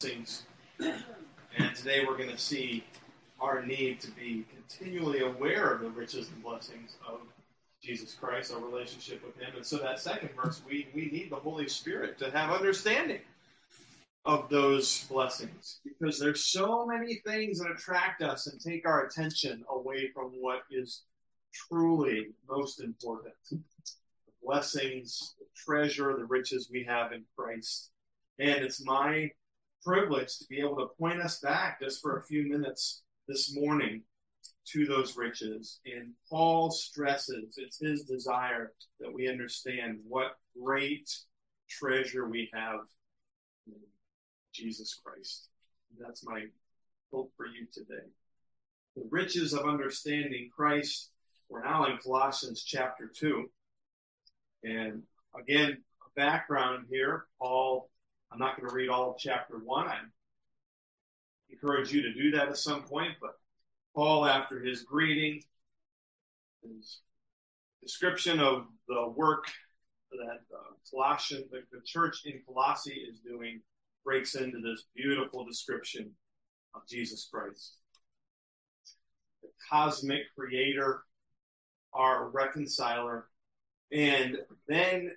things. And today we're going to see our need to be continually aware of the riches and blessings of Jesus Christ, our relationship with Him. And so that second verse, we, we need the Holy Spirit to have understanding of those blessings because there's so many things that attract us and take our attention away from what is truly most important the blessings, the treasure, the riches we have in Christ. And it's my privilege to be able to point us back just for a few minutes this morning to those riches. And Paul stresses it's his desire that we understand what great treasure we have in Jesus Christ. That's my hope for you today. The riches of understanding Christ. We're now in Colossians chapter 2. And again, background here, Paul I'm not going to read all of chapter one. I encourage you to do that at some point, but Paul, after his greeting, his description of the work that uh, Colossian, the, the church in Colossae is doing, breaks into this beautiful description of Jesus Christ. The cosmic creator, our reconciler, and then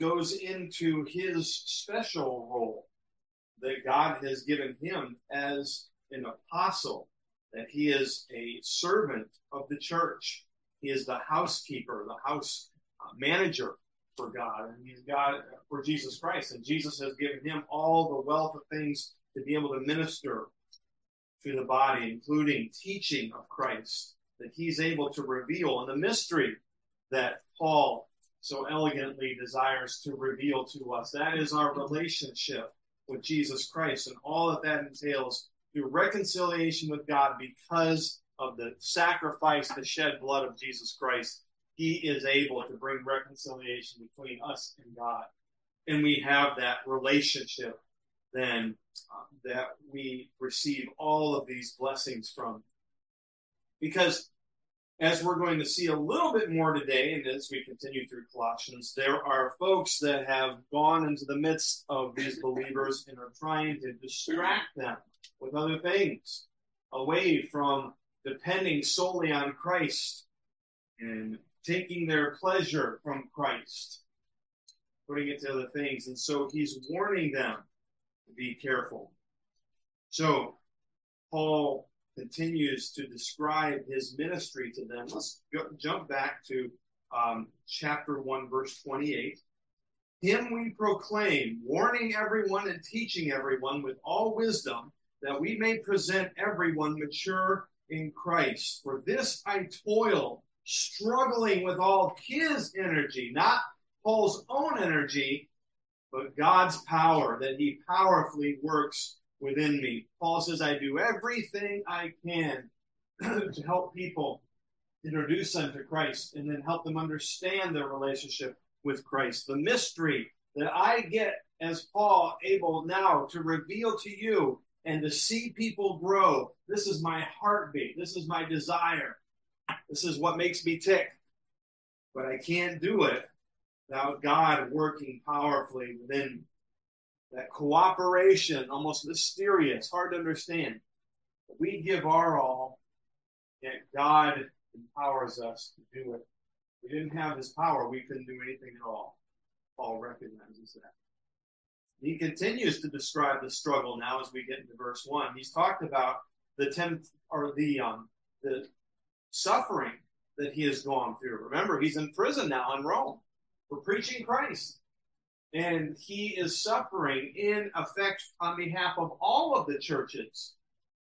goes into his special role that God has given him as an apostle, that he is a servant of the church. He is the housekeeper, the house uh, manager for God, and he's God for Jesus Christ. And Jesus has given him all the wealth of things to be able to minister to the body, including teaching of Christ, that he's able to reveal. And the mystery that Paul so elegantly desires to reveal to us. That is our relationship with Jesus Christ and all that that entails through reconciliation with God because of the sacrifice, the shed blood of Jesus Christ. He is able to bring reconciliation between us and God. And we have that relationship then uh, that we receive all of these blessings from. Because as we're going to see a little bit more today, and as we continue through Colossians, there are folks that have gone into the midst of these believers and are trying to distract them with other things away from depending solely on Christ and taking their pleasure from Christ, putting it to other things. And so he's warning them to be careful. So, Paul continues to describe his ministry to them. Let's go, jump back to um, chapter 1, verse 28. Him we proclaim, warning everyone and teaching everyone with all wisdom, that we may present everyone mature in Christ. For this I toil, struggling with all his energy, not Paul's own energy, but God's power, that he powerfully works within me. Paul says, I do everything I can to help people introduce them to Christ and then help them understand their relationship with Christ. The mystery that I get as Paul able now to reveal to you and to see people grow. This is my heartbeat. This is my desire. This is what makes me tick. But I can't do it without God working powerfully within me that cooperation, almost mysterious, hard to understand. We give our all, and God empowers us to do it. We didn't have His power, we couldn't do anything at all. Paul recognizes that. He continues to describe the struggle now as we get into verse one. He's talked about the temp or the um the suffering that he has gone through. Remember, he's in prison now in Rome for preaching Christ and he is suffering in effect on behalf of all of the churches.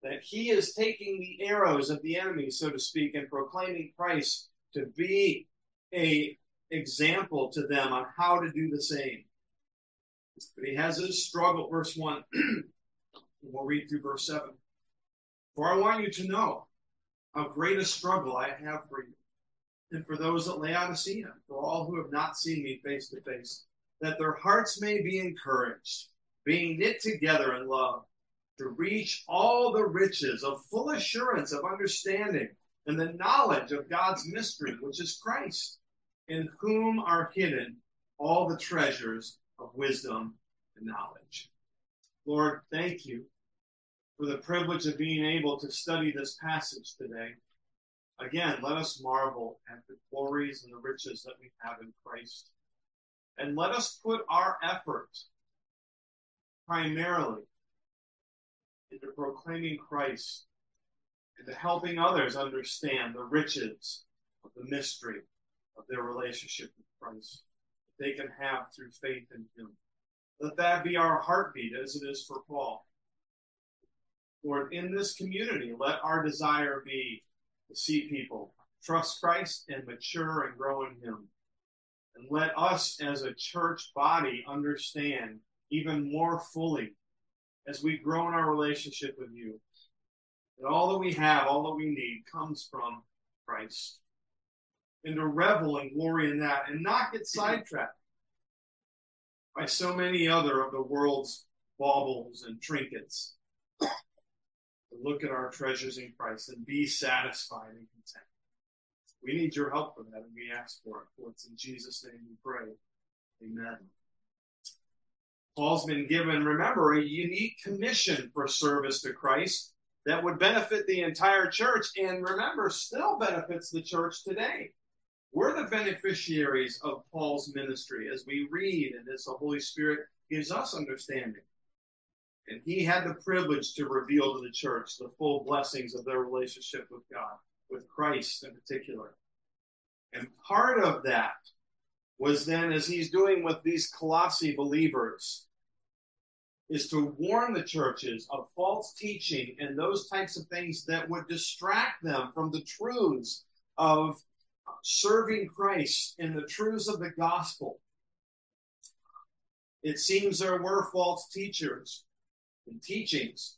That he is taking the arrows of the enemy, so to speak, and proclaiming Christ to be a example to them on how to do the same. But he has his struggle, verse 1. we'll read through verse 7. For I want you to know how great a struggle I have for you, and for those at Laodicea, for all who have not seen me face to face that their hearts may be encouraged, being knit together in love, to reach all the riches of full assurance of understanding and the knowledge of God's mystery, which is Christ, in whom are hidden all the treasures of wisdom and knowledge. Lord, thank you for the privilege of being able to study this passage today. Again, let us marvel at the glories and the riches that we have in Christ. And let us put our effort primarily into proclaiming Christ, and into helping others understand the riches of the mystery of their relationship with Christ that they can have through faith in Him. Let that be our heartbeat as it is for Paul. Lord, in this community, let our desire be to see people trust Christ and mature and grow in Him. And let us as a church body understand even more fully as we grow in our relationship with you that all that we have, all that we need comes from Christ. And to revel and glory in that and not get sidetracked by so many other of the world's baubles and trinkets. To look at our treasures in Christ and be satisfied and content. We need your help for that, and we ask for it. For it's in Jesus' name we pray. Amen. Paul's been given, remember, a unique commission for service to Christ that would benefit the entire church, and remember, still benefits the church today. We're the beneficiaries of Paul's ministry as we read and as the Holy Spirit gives us understanding. And he had the privilege to reveal to the church the full blessings of their relationship with God, with Christ in particular. And part of that was then, as he's doing with these Colossi believers, is to warn the churches of false teaching and those types of things that would distract them from the truths of serving Christ and the truths of the gospel. It seems there were false teachers and teachings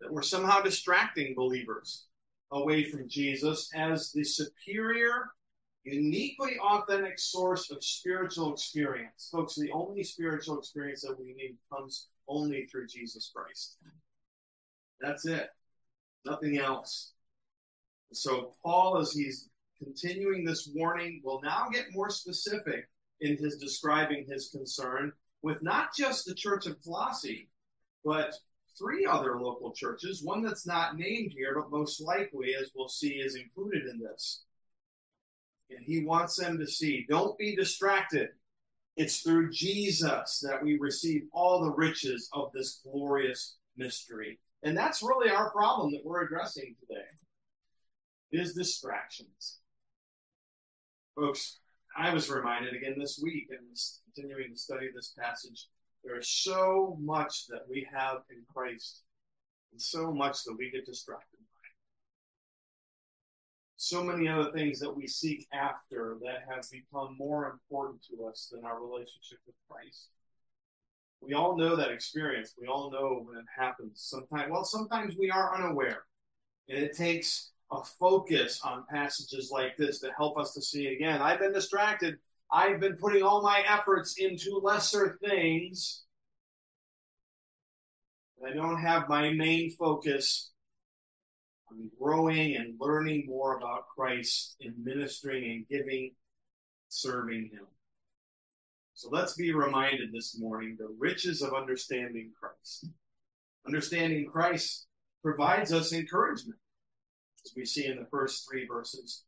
that were somehow distracting believers away from Jesus as the superior, uniquely authentic source of spiritual experience. Folks, the only spiritual experience that we need comes only through Jesus Christ. That's it. Nothing else. So Paul, as he's continuing this warning, will now get more specific in his describing his concern with not just the church of Colossae, but three other local churches, one that's not named here, but most likely, as we'll see, is included in this. And he wants them to see don't be distracted. It's through Jesus that we receive all the riches of this glorious mystery. And that's really our problem that we're addressing today is distractions. Folks, I was reminded again this week and continuing to study this passage, there is so much that we have in Christ and so much that we get distracted by. So many other things that we seek after that have become more important to us than our relationship with Christ. We all know that experience. We all know when it happens. Sometimes, well, sometimes we are unaware. And it takes a focus on passages like this to help us to see again. I've been distracted. I've been putting all my efforts into lesser things. I don't have my main focus on growing and learning more about Christ and ministering and giving, serving Him. So let's be reminded this morning the riches of understanding Christ. Understanding Christ provides us encouragement as we see in the first three verses.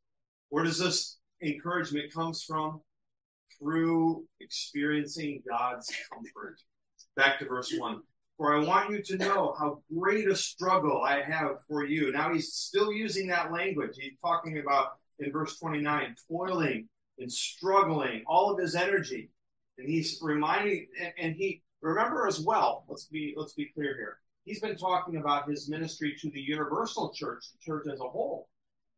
Where does this encouragement comes from? Through experiencing God's comfort. Back to verse one. For I want you to know how great a struggle I have for you. Now he's still using that language. He's talking about in verse 29, toiling and struggling, all of his energy. And he's reminding, and he, remember as well, let's be, let's be clear here he's been talking about his ministry to the universal church, the church as a whole.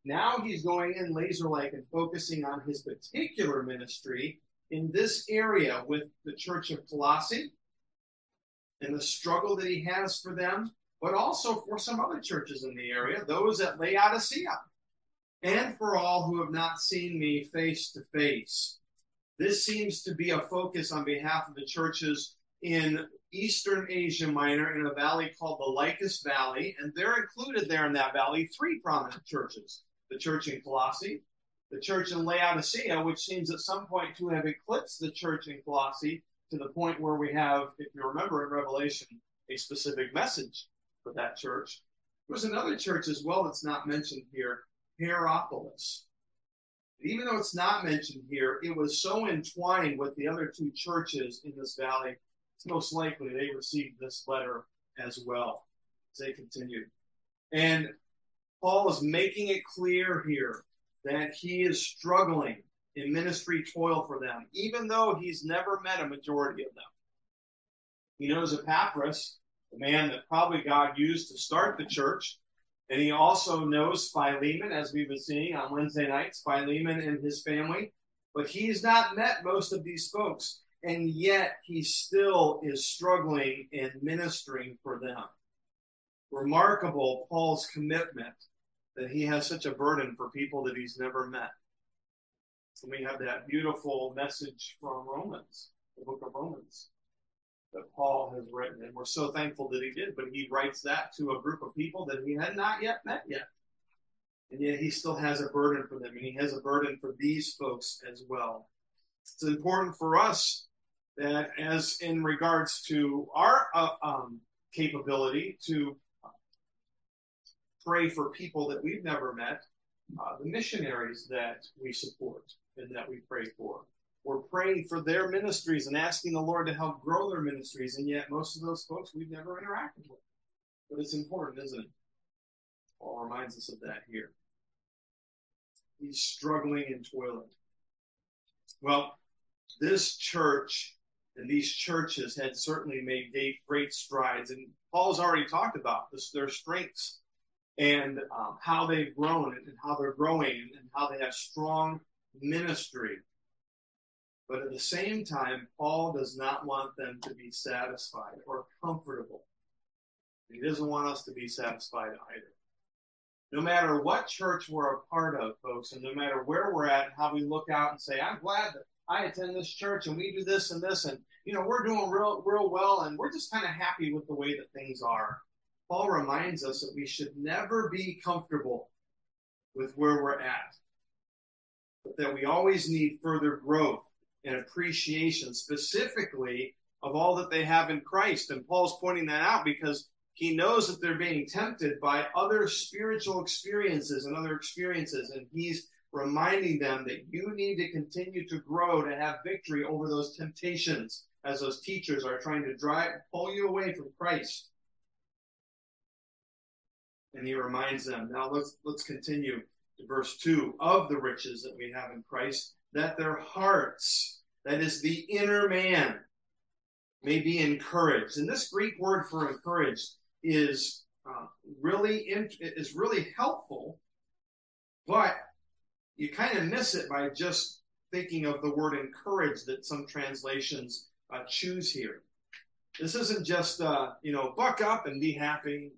Now he's going in laser like and focusing on his particular ministry in this area with the church of Colossae and the struggle that he has for them, but also for some other churches in the area, those at Laodicea, and for all who have not seen me face to face. This seems to be a focus on behalf of the churches in eastern Asia Minor in a valley called the Lycus Valley, and they're included there in that valley three prominent churches the church in Colossae, the church in Laodicea, which seems at some point to have eclipsed the church in Colossae to the point where we have, if you remember in Revelation, a specific message for that church. There's another church as well that's not mentioned here, Hierapolis. Even though it's not mentioned here, it was so entwined with the other two churches in this valley, it's most likely they received this letter as well as they continued. And Paul is making it clear here that he is struggling in ministry toil for them, even though he's never met a majority of them. He knows Epaphras, the man that probably God used to start the church, and he also knows Philemon, as we've been seeing on Wednesday nights, Philemon and his family. But he's not met most of these folks, and yet he still is struggling in ministering for them. Remarkable Paul's commitment that he has such a burden for people that he's never met. And we have that beautiful message from Romans, the book of Romans, that Paul has written. And we're so thankful that he did, but he writes that to a group of people that he had not yet met yet. And yet he still has a burden for them, and he has a burden for these folks as well. It's important for us that, as in regards to our uh, um, capability to pray for people that we've never met, uh, the missionaries that we support and that we pray for. We're praying for their ministries and asking the Lord to help grow their ministries, and yet most of those folks we've never interacted with. But it's important, isn't it? Paul reminds us of that here. He's struggling and toiling. Well, this church and these churches had certainly made great strides, and Paul's already talked about this, their strengths and um, how they've grown and how they're growing and how they have strong ministry. But at the same time, Paul does not want them to be satisfied or comfortable. He doesn't want us to be satisfied either. No matter what church we're a part of, folks, and no matter where we're at, how we look out and say, I'm glad that I attend this church and we do this and this, and you know, we're doing real real well and we're just kind of happy with the way that things are. Paul reminds us that we should never be comfortable with where we're at, but that we always need further growth and appreciation, specifically of all that they have in Christ. And Paul's pointing that out because he knows that they're being tempted by other spiritual experiences and other experiences, and he's reminding them that you need to continue to grow to have victory over those temptations as those teachers are trying to drive pull you away from Christ and he reminds them. Now let's let's continue to verse 2 of the riches that we have in Christ, that their hearts, that is the inner man, may be encouraged. And this Greek word for encouraged is uh, really is really helpful, but you kind of miss it by just thinking of the word encourage that some translations uh, choose here. This isn't just uh, you know buck up and be happy,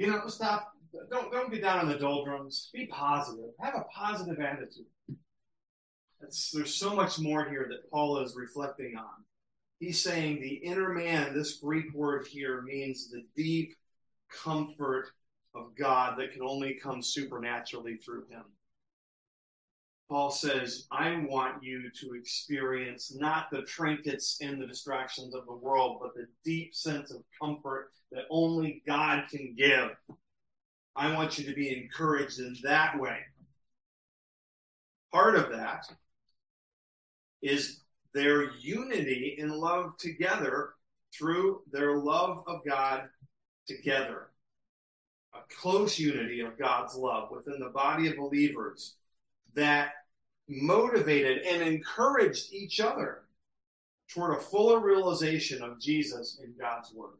you know, stop. Don't don't get down in the doldrums. Be positive. Have a positive attitude. It's, there's so much more here that Paul is reflecting on. He's saying the inner man. This Greek word here means the deep comfort of God that can only come supernaturally through Him. Paul says, I want you to experience not the trinkets and the distractions of the world, but the deep sense of comfort that only God can give. I want you to be encouraged in that way. Part of that is their unity in love together through their love of God together. A close unity of God's love within the body of believers that motivated and encouraged each other toward a fuller realization of Jesus in God's Word.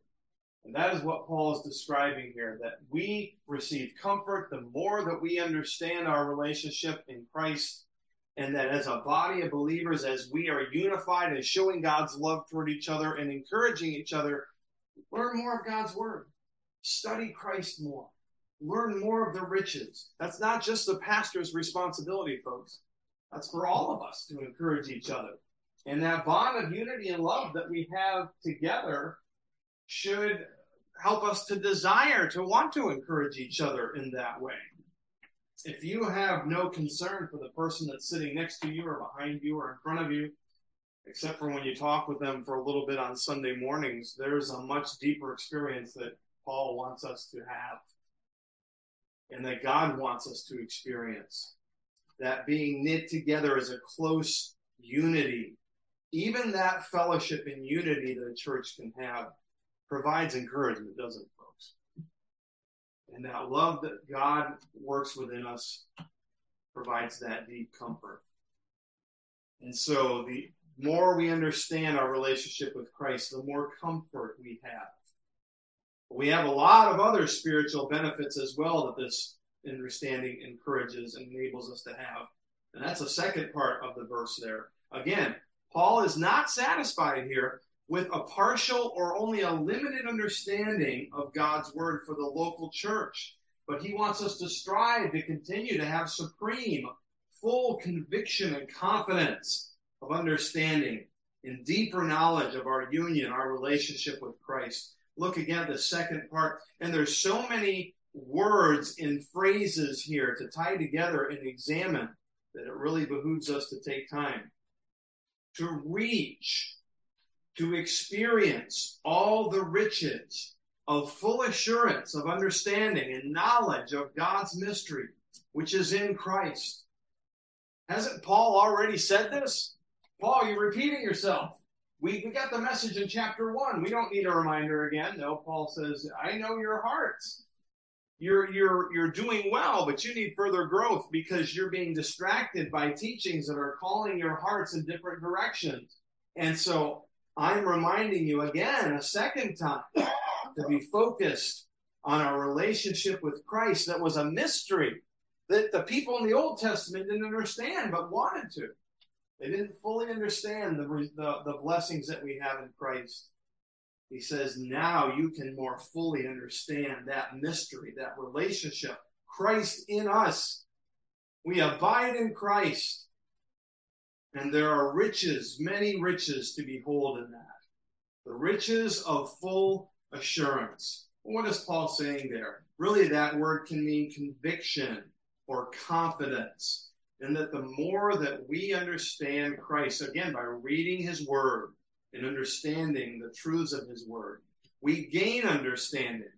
And that is what Paul is describing here that we receive comfort the more that we understand our relationship in Christ, and that as a body of believers, as we are unified and showing God's love toward each other and encouraging each other, learn more of God's Word, study Christ more, learn more of the riches. That's not just the pastor's responsibility, folks. That's for all of us to encourage each other. And that bond of unity and love that we have together should help us to desire to want to encourage each other in that way. If you have no concern for the person that's sitting next to you or behind you or in front of you, except for when you talk with them for a little bit on Sunday mornings, there's a much deeper experience that Paul wants us to have and that God wants us to experience. That being knit together as a close unity, even that fellowship and unity that a church can have provides encouragement, doesn't it, folks? And that love that God works within us provides that deep comfort. And so the more we understand our relationship with Christ, the more comfort we have. We have a lot of other spiritual benefits as well that this understanding encourages and enables us to have. And that's the second part of the verse there. Again, Paul is not satisfied here with a partial or only a limited understanding of God's word for the local church, but he wants us to strive to continue to have supreme, full conviction and confidence of understanding and deeper knowledge of our union, our relationship with Christ. Look again at the second part, and there's so many words and phrases here to tie together and examine that it really behooves us to take time to reach, to experience all the riches of full assurance of understanding and knowledge of God's mystery, which is in Christ. Hasn't Paul already said this? Paul, you're repeating yourself. We, we got the message in chapter one. We don't need a reminder again. No, Paul says, I know your hearts you're you're you're doing well, but you need further growth because you're being distracted by teachings that are calling your hearts in different directions. And so I'm reminding you again a second time to be focused on our relationship with Christ that was a mystery that the people in the Old Testament didn't understand but wanted to. They didn't fully understand the, the, the blessings that we have in Christ. He says, now you can more fully understand that mystery, that relationship. Christ in us. We abide in Christ. And there are riches, many riches to behold in that. The riches of full assurance. What is Paul saying there? Really, that word can mean conviction or confidence. And that the more that we understand Christ, again, by reading his word, and understanding the truths of His Word. We gain understanding.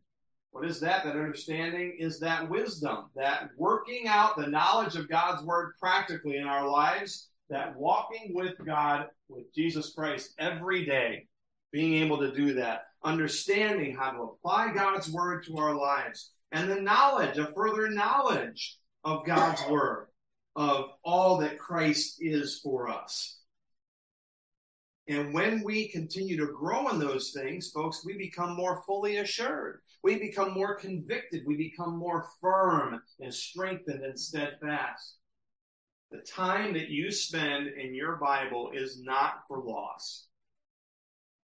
What is that? That understanding is that wisdom, that working out the knowledge of God's Word practically in our lives, that walking with God, with Jesus Christ every day, being able to do that, understanding how to apply God's Word to our lives, and the knowledge, a further knowledge of God's Word, of all that Christ is for us. And when we continue to grow in those things, folks, we become more fully assured. We become more convicted. We become more firm and strengthened and steadfast. The time that you spend in your Bible is not for loss.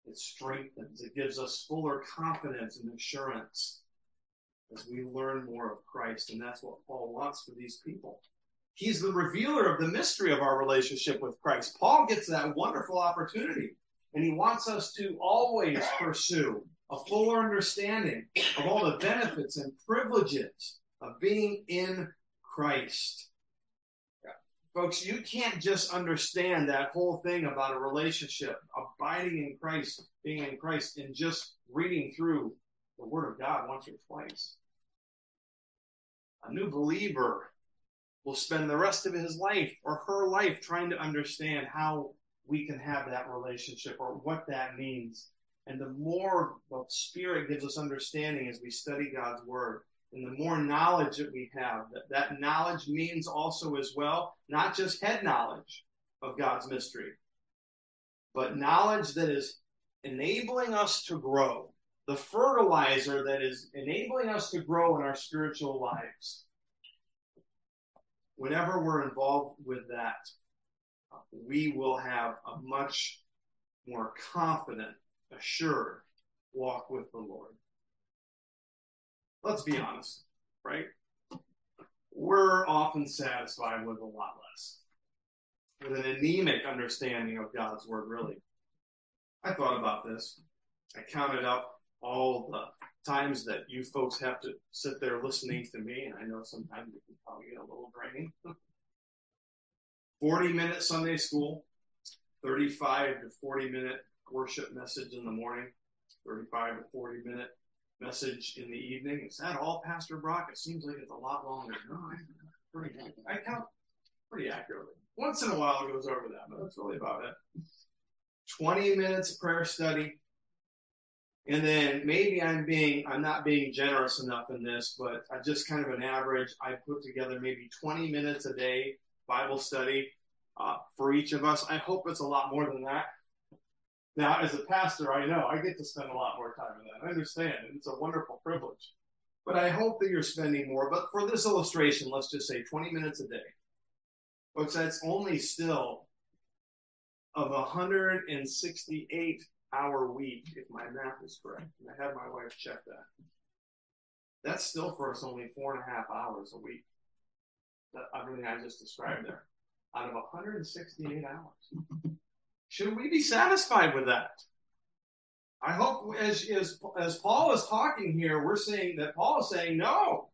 It strengthens. It gives us fuller confidence and assurance as we learn more of Christ. And that's what Paul wants for these people. He's the revealer of the mystery of our relationship with Christ. Paul gets that wonderful opportunity, and he wants us to always pursue a fuller understanding of all the benefits and privileges of being in Christ. Folks, you can't just understand that whole thing about a relationship, abiding in Christ, being in Christ, and just reading through the Word of God once or twice. A new believer will spend the rest of his life or her life trying to understand how we can have that relationship or what that means. And the more the Spirit gives us understanding as we study God's Word, and the more knowledge that we have, that, that knowledge means also as well, not just head knowledge of God's mystery, but knowledge that is enabling us to grow, the fertilizer that is enabling us to grow in our spiritual lives whenever we're involved with that, we will have a much more confident, assured walk with the Lord. Let's be honest, right? We're often satisfied with a lot less, with an anemic understanding of God's Word, really. I thought about this. I counted up all the times that you folks have to sit there listening to me, and I know sometimes it can probably get a little draining. 40 minute Sunday school, 35 to 40 minute worship message in the morning, 35 to 40 minute message in the evening. Is that all, Pastor Brock? It seems like it's a lot longer. No, I, pretty, I count pretty accurately. Once in a while it goes over that, but that's really about it. 20 minutes of prayer study. And then maybe I'm being, I'm not being generous enough in this, but I just kind of an average. I put together maybe 20 minutes a day Bible study uh, for each of us. I hope it's a lot more than that. Now, as a pastor, I know I get to spend a lot more time in that. I understand. It's a wonderful privilege. But I hope that you're spending more. But for this illustration, let's just say 20 minutes a day. Folks, that's only still of a 168 hour week, if my math is correct. And I had my wife check that. That's still for us only four and a half hours a week. That everything I just described there. Out of 168 hours. Should we be satisfied with that? I hope as, as, as Paul is talking here, we're saying that Paul is saying, no,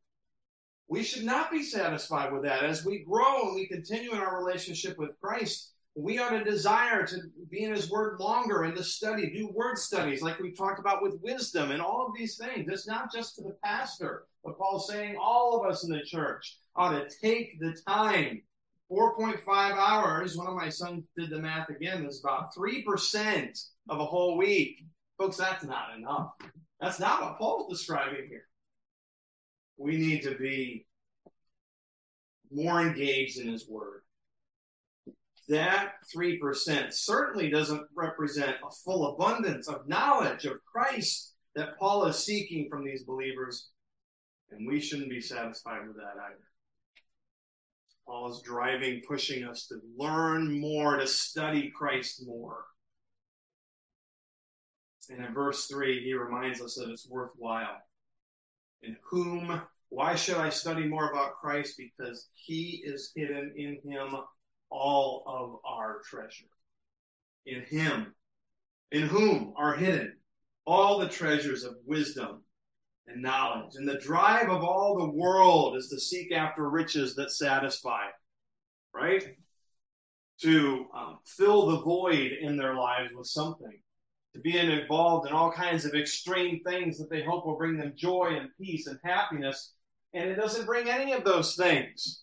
we should not be satisfied with that. As we grow and we continue in our relationship with Christ, we ought to desire to be in His Word longer and to study, do word studies like we talked about with wisdom and all of these things. It's not just for the pastor, but Paul's saying all of us in the church ought to take the time 4.5 hours, one of my sons did the math again, is about 3% of a whole week. Folks, that's not enough. That's not what Paul's describing here. We need to be more engaged in his word. That 3% certainly doesn't represent a full abundance of knowledge of Christ that Paul is seeking from these believers, and we shouldn't be satisfied with that either. Paul is driving, pushing us to learn more, to study Christ more. And in verse 3, he reminds us that it's worthwhile. In whom, why should I study more about Christ? Because he is hidden in him all of our treasure. In him, in whom are hidden all the treasures of wisdom and knowledge. And the drive of all the world is to seek after riches that satisfy, right? To um, fill the void in their lives with something, to be involved in all kinds of extreme things that they hope will bring them joy and peace and happiness. And it doesn't bring any of those things.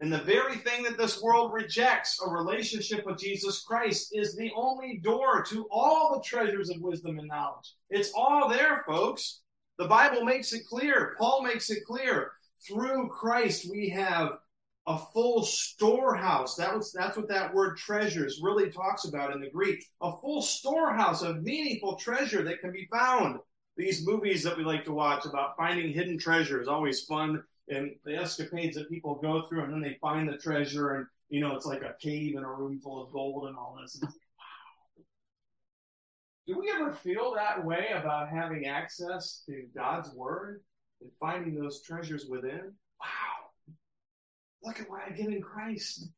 And the very thing that this world rejects, a relationship with Jesus Christ, is the only door to all the treasures of wisdom and knowledge. It's all there, folks. The Bible makes it clear. Paul makes it clear. Through Christ, we have a full storehouse. That was, that's what that word treasures really talks about in the Greek. A full storehouse of meaningful treasure that can be found. These movies that we like to watch about finding hidden treasure is always fun. And the escapades that people go through, and then they find the treasure, and you know, it's like a cave and a room full of gold and all this. And do we ever feel that way about having access to God's Word and finding those treasures within? Wow. Look at what I get in Christ.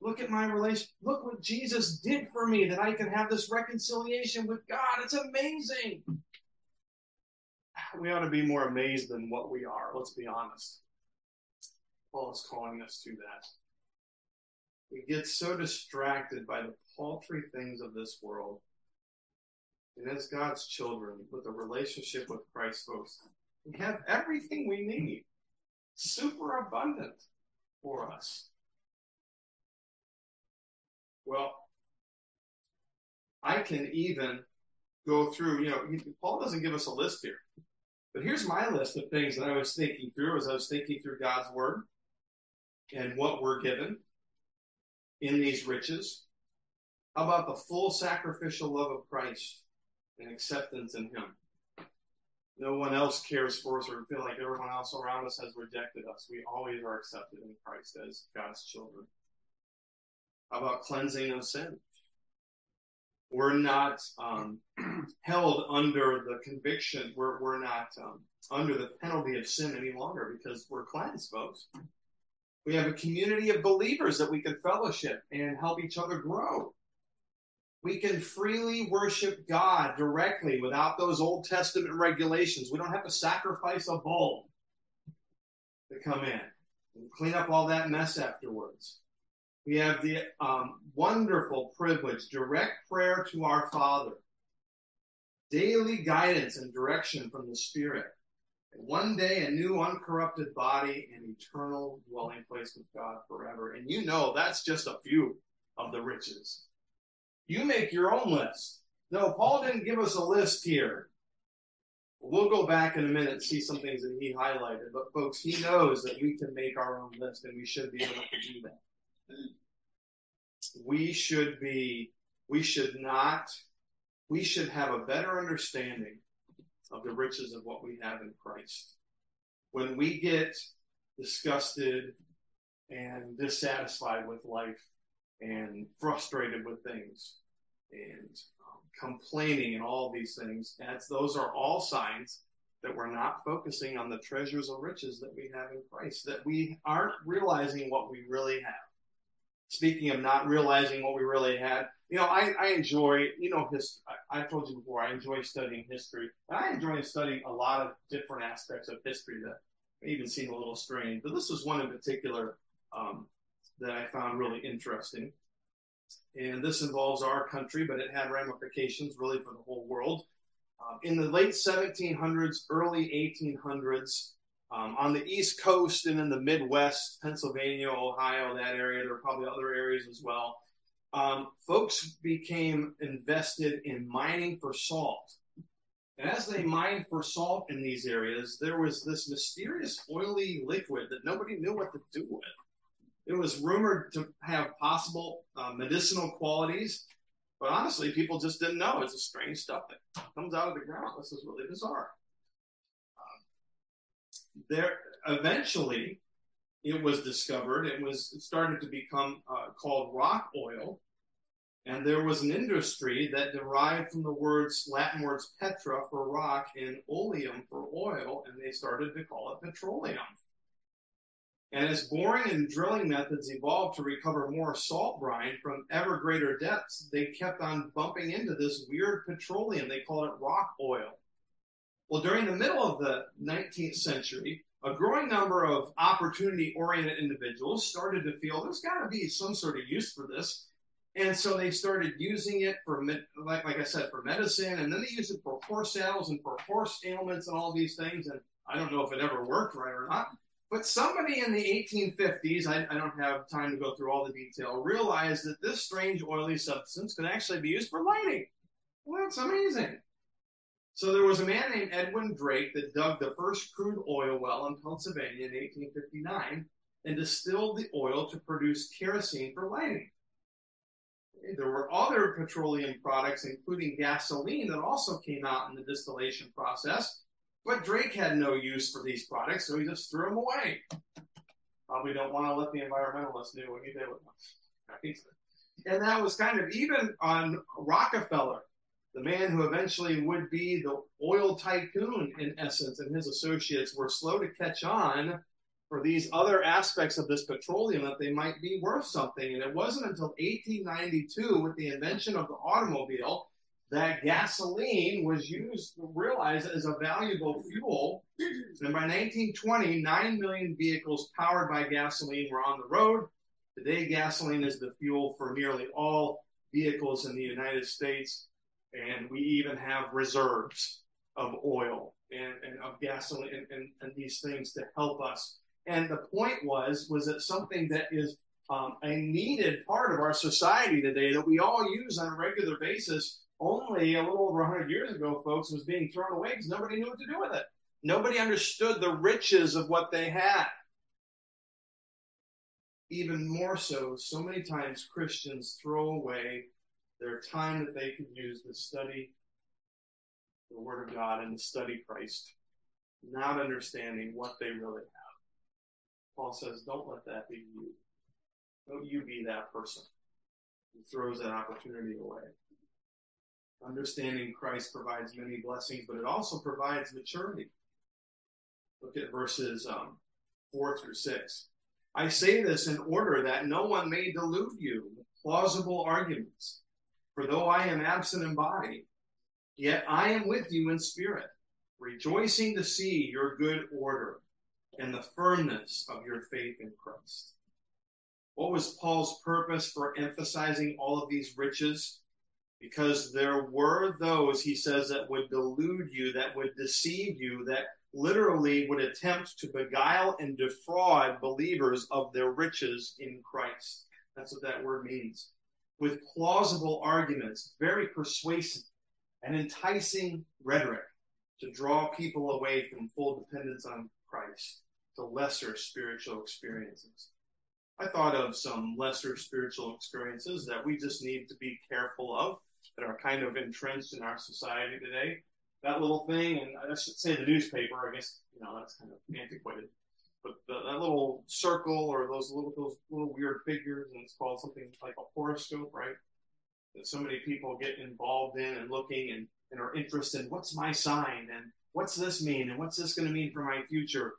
Look at my relation. Look what Jesus did for me that I can have this reconciliation with God. It's amazing. We ought to be more amazed than what we are. Let's be honest. Paul is calling us to that. We get so distracted by the paltry things of this world and as God's children with a relationship with Christ, folks, we have everything we need, super abundant for us. Well, I can even go through, you know, Paul doesn't give us a list here. But here's my list of things that I was thinking through as I was thinking through God's word and what we're given in these riches. How about the full sacrificial love of Christ? And acceptance in Him. No one else cares for us or feel like everyone else around us has rejected us. We always are accepted in Christ as God's children. How about cleansing of sin? We're not um, held under the conviction. We're, we're not um, under the penalty of sin any longer because we're cleansed, folks. We have a community of believers that we can fellowship and help each other grow. We can freely worship God directly without those Old Testament regulations. We don't have to sacrifice a bull to come in and clean up all that mess afterwards. We have the um, wonderful privilege, direct prayer to our Father, daily guidance and direction from the Spirit, one day a new uncorrupted body and eternal dwelling place with God forever. And you know that's just a few of the riches. You make your own list. No, Paul didn't give us a list here. We'll go back in a minute and see some things that he highlighted. But folks, he knows that we can make our own list and we should be able to do that. We should be, we should not, we should have a better understanding of the riches of what we have in Christ. When we get disgusted and dissatisfied with life and frustrated with things and um, complaining and all these things, that's, those are all signs that we're not focusing on the treasures of riches that we have in Christ, that we aren't realizing what we really have speaking of not realizing what we really had, you know, I, I enjoy, you know, his, I, told you before, I enjoy studying history. I enjoy studying a lot of different aspects of history that even seem a little strange. But this is one in particular um, that I found really interesting. And this involves our country, but it had ramifications really for the whole world. Uh, in the late 1700s, early 1800s, um, on the East Coast and in the Midwest, Pennsylvania, Ohio, that area, there are probably other areas as well. Um, folks became invested in mining for salt. And as they mined for salt in these areas, there was this mysterious oily liquid that nobody knew what to do with. It was rumored to have possible uh, medicinal qualities, but honestly, people just didn't know. It's a strange stuff that comes out of the ground. This is really bizarre there eventually it was discovered. It was it started to become uh, called rock oil, and there was an industry that derived from the words Latin words petra for rock and oleum for oil, and they started to call it petroleum. And as boring and drilling methods evolved to recover more salt brine from ever greater depths, they kept on bumping into this weird petroleum. They called it rock oil. Well, during the middle of the 19th century, a growing number of opportunity oriented individuals started to feel there's got to be some sort of use for this. And so they started using it for, like, like I said, for medicine, and then they used it for horse saddles and for horse ailments and all these things. And I don't know if it ever worked right or not. But somebody in the 1850s, I, I, don't have time to go through all the detail, realized that this strange oily substance could actually be used for lighting. Well, that's amazing. So there was a man named Edwin Drake that dug the first crude oil well in Pennsylvania in 1859 and distilled the oil to produce kerosene for lighting. There were other petroleum products, including gasoline, that also came out in the distillation process, but Drake had no use for these products, so he just threw them away. Probably don't want to let the environmentalists know what he did with them. And that was kind of even on Rockefeller the man who eventually would be the oil tycoon in essence and his associates were slow to catch on for these other aspects of this petroleum that they might be worth something. And it wasn't until 1892 with the invention of the automobile that gasoline was used, realized as a valuable fuel. And by 1920, 9 million vehicles powered by gasoline were on the road. Today, gasoline is the fuel for nearly all vehicles in the United States and we even have reserves of oil and, and of gasoline and, and, and, these things to help us. And the point was was that something that is um, a needed part of our society today that we all use on a regular basis. Only a little over 100 years ago, folks, was being thrown away because nobody knew what to do with it. Nobody understood the riches of what they had. Even more so, so many times Christians throw away their time that they could use to study the Word of God and to study Christ, not understanding what they really have. Paul says, don't let that be you. Don't you be that person who throws that opportunity away. Understanding Christ provides many blessings, but it also provides maturity. Look at verses um, 4 through 6. I say this in order that no one may delude you with plausible arguments. For though I am absent in body, yet I am with you in spirit, rejoicing to see your good order and the firmness of your faith in Christ. What was Paul's purpose for emphasizing all of these riches? Because there were those, he says, that would delude you, that would deceive you, that literally would attempt to beguile and defraud believers of their riches in Christ. That's what that word means. With plausible arguments, very persuasive and enticing rhetoric to draw people away from full dependence on Christ to lesser spiritual experiences. I thought of some lesser spiritual experiences that we just need to be careful of that are kind of entrenched in our society today. That little thing, and I should say the newspaper, I guess, you know, that's kind of antiquated. But the, that little circle or those little those little weird figures, and it's called something like a horoscope, right? That so many people get involved in and looking and, and are interested in what's my sign and what's this mean and what's this going to mean for my future.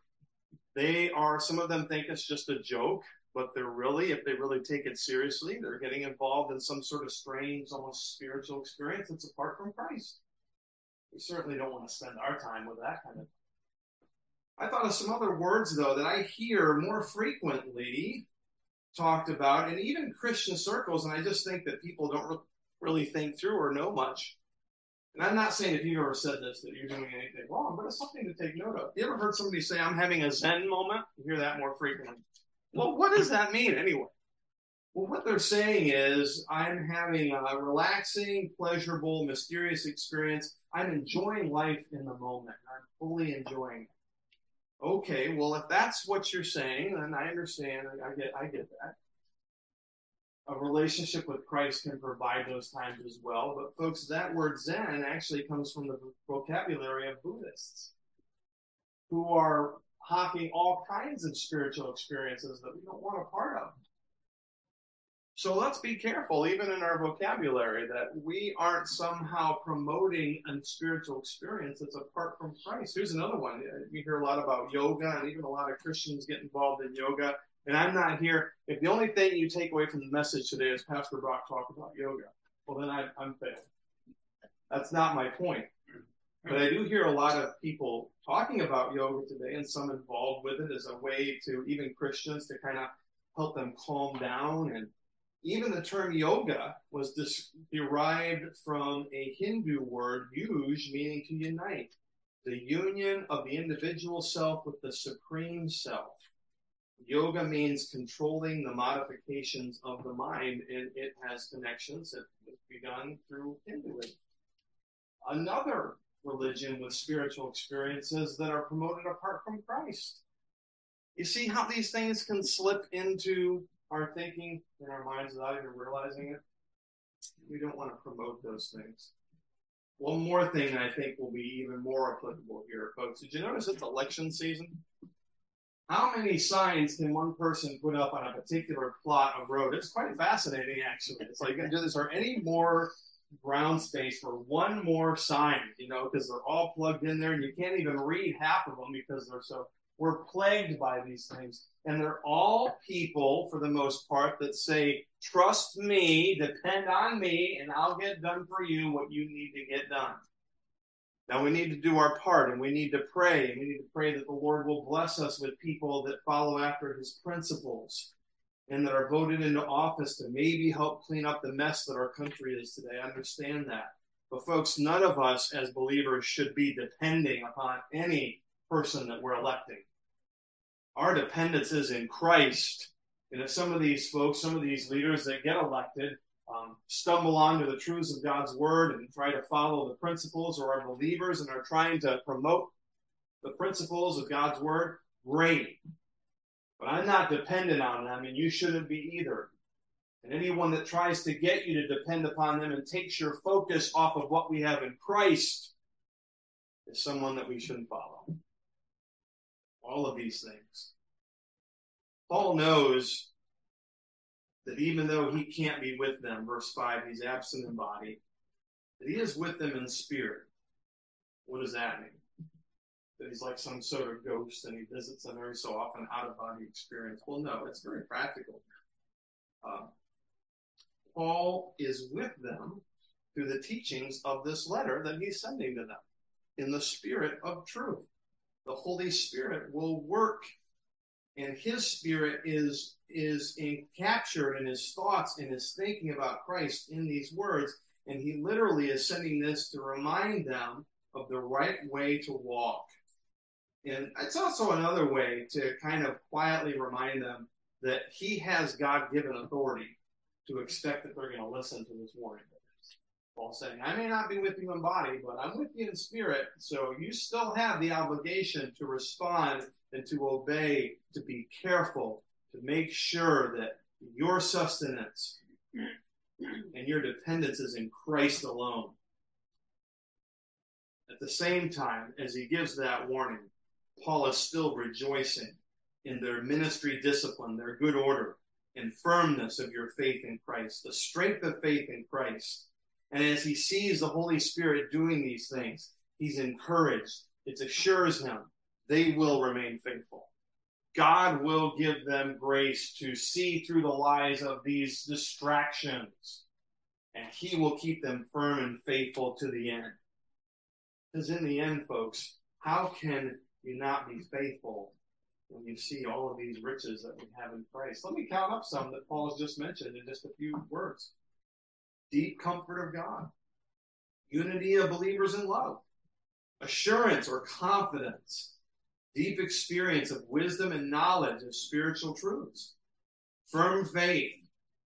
They are some of them think it's just a joke, but they're really, if they really take it seriously, they're getting involved in some sort of strange, almost spiritual experience that's apart from Christ. We certainly don't want to spend our time with that kind of. I thought of some other words though that I hear more frequently talked about in even Christian circles, and I just think that people don't really think through or know much. And I'm not saying if you've ever said this that you're doing anything wrong, but it's something to take note of. You ever heard somebody say, I'm having a Zen moment? You hear that more frequently. Well, what does that mean anyway? Well, what they're saying is, I'm having a relaxing, pleasurable, mysterious experience. I'm enjoying life in the moment. I'm fully enjoying it. Okay, well, if that's what you're saying, then I understand. I get, I get that. A relationship with Christ can provide those times as well. But folks, that word Zen actually comes from the vocabulary of Buddhists who are hawking all kinds of spiritual experiences that we don't want a part of. So let's be careful, even in our vocabulary, that we aren't somehow promoting a spiritual experience that's apart from Christ. Here's another one. You hear a lot about yoga, and even a lot of Christians get involved in yoga. And I'm not here. If the only thing you take away from the message today is Pastor Brock talk about yoga, well, then I, I'm failed. That's not my point. But I do hear a lot of people talking about yoga today and some involved with it as a way to even Christians to kind of help them calm down. And even the term yoga was derived from a Hindu word, yuj, meaning to unite. The union of the individual self with the supreme self. Yoga means controlling the modifications of the mind, and it has connections that was begun through Hinduism. Another religion with spiritual experiences that are promoted apart from Christ. You see how these things can slip into our thinking in our minds without even realizing it? We don't want to promote those things. One more thing I think will be even more applicable here, folks. Did you notice it's election season? How many signs can one person put up on a particular plot of road? It's quite fascinating, actually. It's like, there any more ground space for one more sign, you know, because they're all plugged in there and you can't even read half of them because they're so, we're plagued by these things. And they're all people, for the most part, that say, trust me, depend on me, and I'll get done for you what you need to get done. Now we need to do our part and we need to pray and we need to pray that the Lord will bless us with people that follow after his principles and that are voted into office to maybe help clean up the mess that our country is today. I understand that. But folks, none of us as believers should be depending upon any person that we're electing. Our dependence is in Christ. And if some of these folks, some of these leaders that get elected, um, stumble onto the truths of God's word and try to follow the principles or are believers and are trying to promote the principles of God's word, great. But I'm not dependent on them, and you shouldn't be either. And anyone that tries to get you to depend upon them and takes your focus off of what we have in Christ is someone that we shouldn't follow. All of these things. Paul knows that even though he can't be with them, verse 5, he's absent in body, that he is with them in spirit. What does that mean? That he's like some sort of ghost and he visits them every so often, out of body experience. Well, no, it's very practical. Uh, Paul is with them through the teachings of this letter that he's sending to them in the spirit of truth. The Holy Spirit will work and his spirit is is in, captured in his thoughts and his thinking about Christ in these words, and he literally is sending this to remind them of the right way to walk. And it's also another way to kind of quietly remind them that he has God given authority to expect that they're going to listen to this warning. Paul saying, I may not be with you in body, but I'm with you in spirit. So you still have the obligation to respond and to obey, to be careful, to make sure that your sustenance and your dependence is in Christ alone. At the same time, as he gives that warning, Paul is still rejoicing in their ministry discipline, their good order, and firmness of your faith in Christ, the strength of faith in Christ. And as he sees the Holy Spirit doing these things, he's encouraged. It assures him they will remain faithful. God will give them grace to see through the lies of these distractions, and he will keep them firm and faithful to the end. Because in the end, folks, how can you not be faithful when you see all of these riches that we have in Christ. Let me count up some that Paul has just mentioned in just a few words. Deep comfort of God, unity of believers in love, assurance or confidence, deep experience of wisdom and knowledge of spiritual truths, firm faith,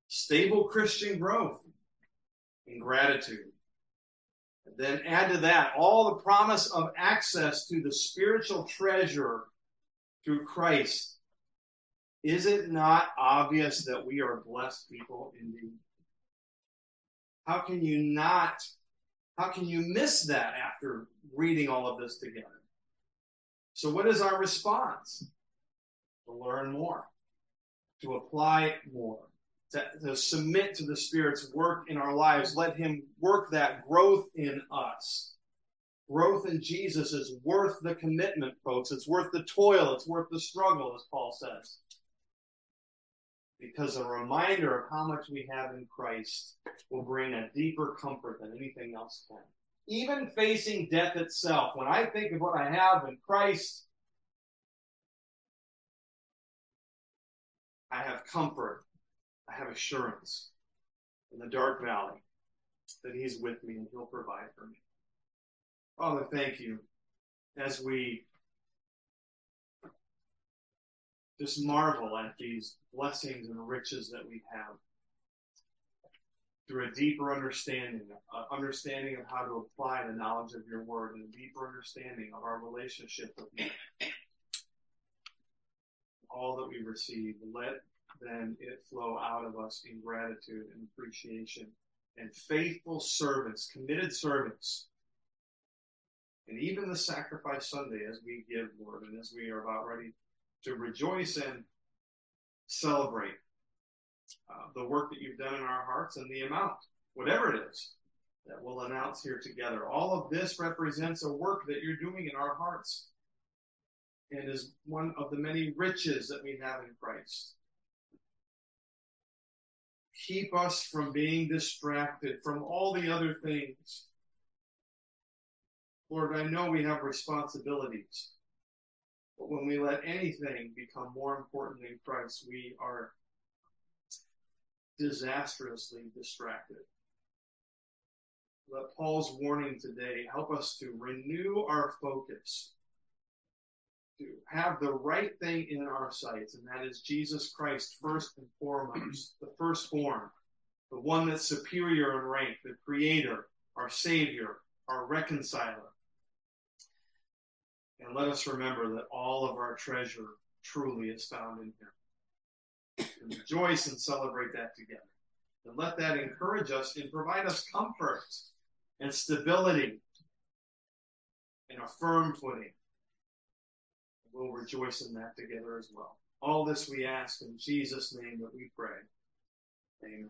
stable Christian growth, and gratitude. Then add to that all the promise of access to the spiritual treasure through Christ, is it not obvious that we are blessed people indeed? How can you not, how can you miss that after reading all of this together? So, what is our response? To learn more, to apply more, to, to submit to the Spirit's work in our lives. Let Him work that growth in us growth in Jesus is worth the commitment, folks. It's worth the toil. It's worth the struggle, as Paul says. Because a reminder of how much we have in Christ will bring a deeper comfort than anything else can. Even facing death itself, when I think of what I have in Christ, I have comfort. I have assurance in the dark valley that He's with me and He'll provide for me. Father, thank you as we just marvel at these blessings and riches that we have through a deeper understanding, understanding of how to apply the knowledge of your word, and a deeper understanding of our relationship with you. All that we receive, let then it flow out of us in gratitude and appreciation and faithful servants, committed servants and even the sacrifice Sunday as we give, Lord, and as we are about ready to rejoice and celebrate uh, the work that you've done in our hearts and the amount, whatever it is, that we'll announce here together. All of this represents a work that you're doing in our hearts and is one of the many riches that we have in Christ. Keep us from being distracted from all the other things Lord, I know we have responsibilities, but when we let anything become more important than Christ, we are disastrously distracted. Let Paul's warning today help us to renew our focus, to have the right thing in our sights, and that is Jesus Christ first and foremost, the firstborn, the one that's superior in rank, the creator, our savior, our reconciler. And let us remember that all of our treasure truly is found in Him. And rejoice and celebrate that together. And let that encourage us and provide us comfort and stability and a firm footing. We'll rejoice in that together as well. All this we ask in Jesus' name that we pray. Amen.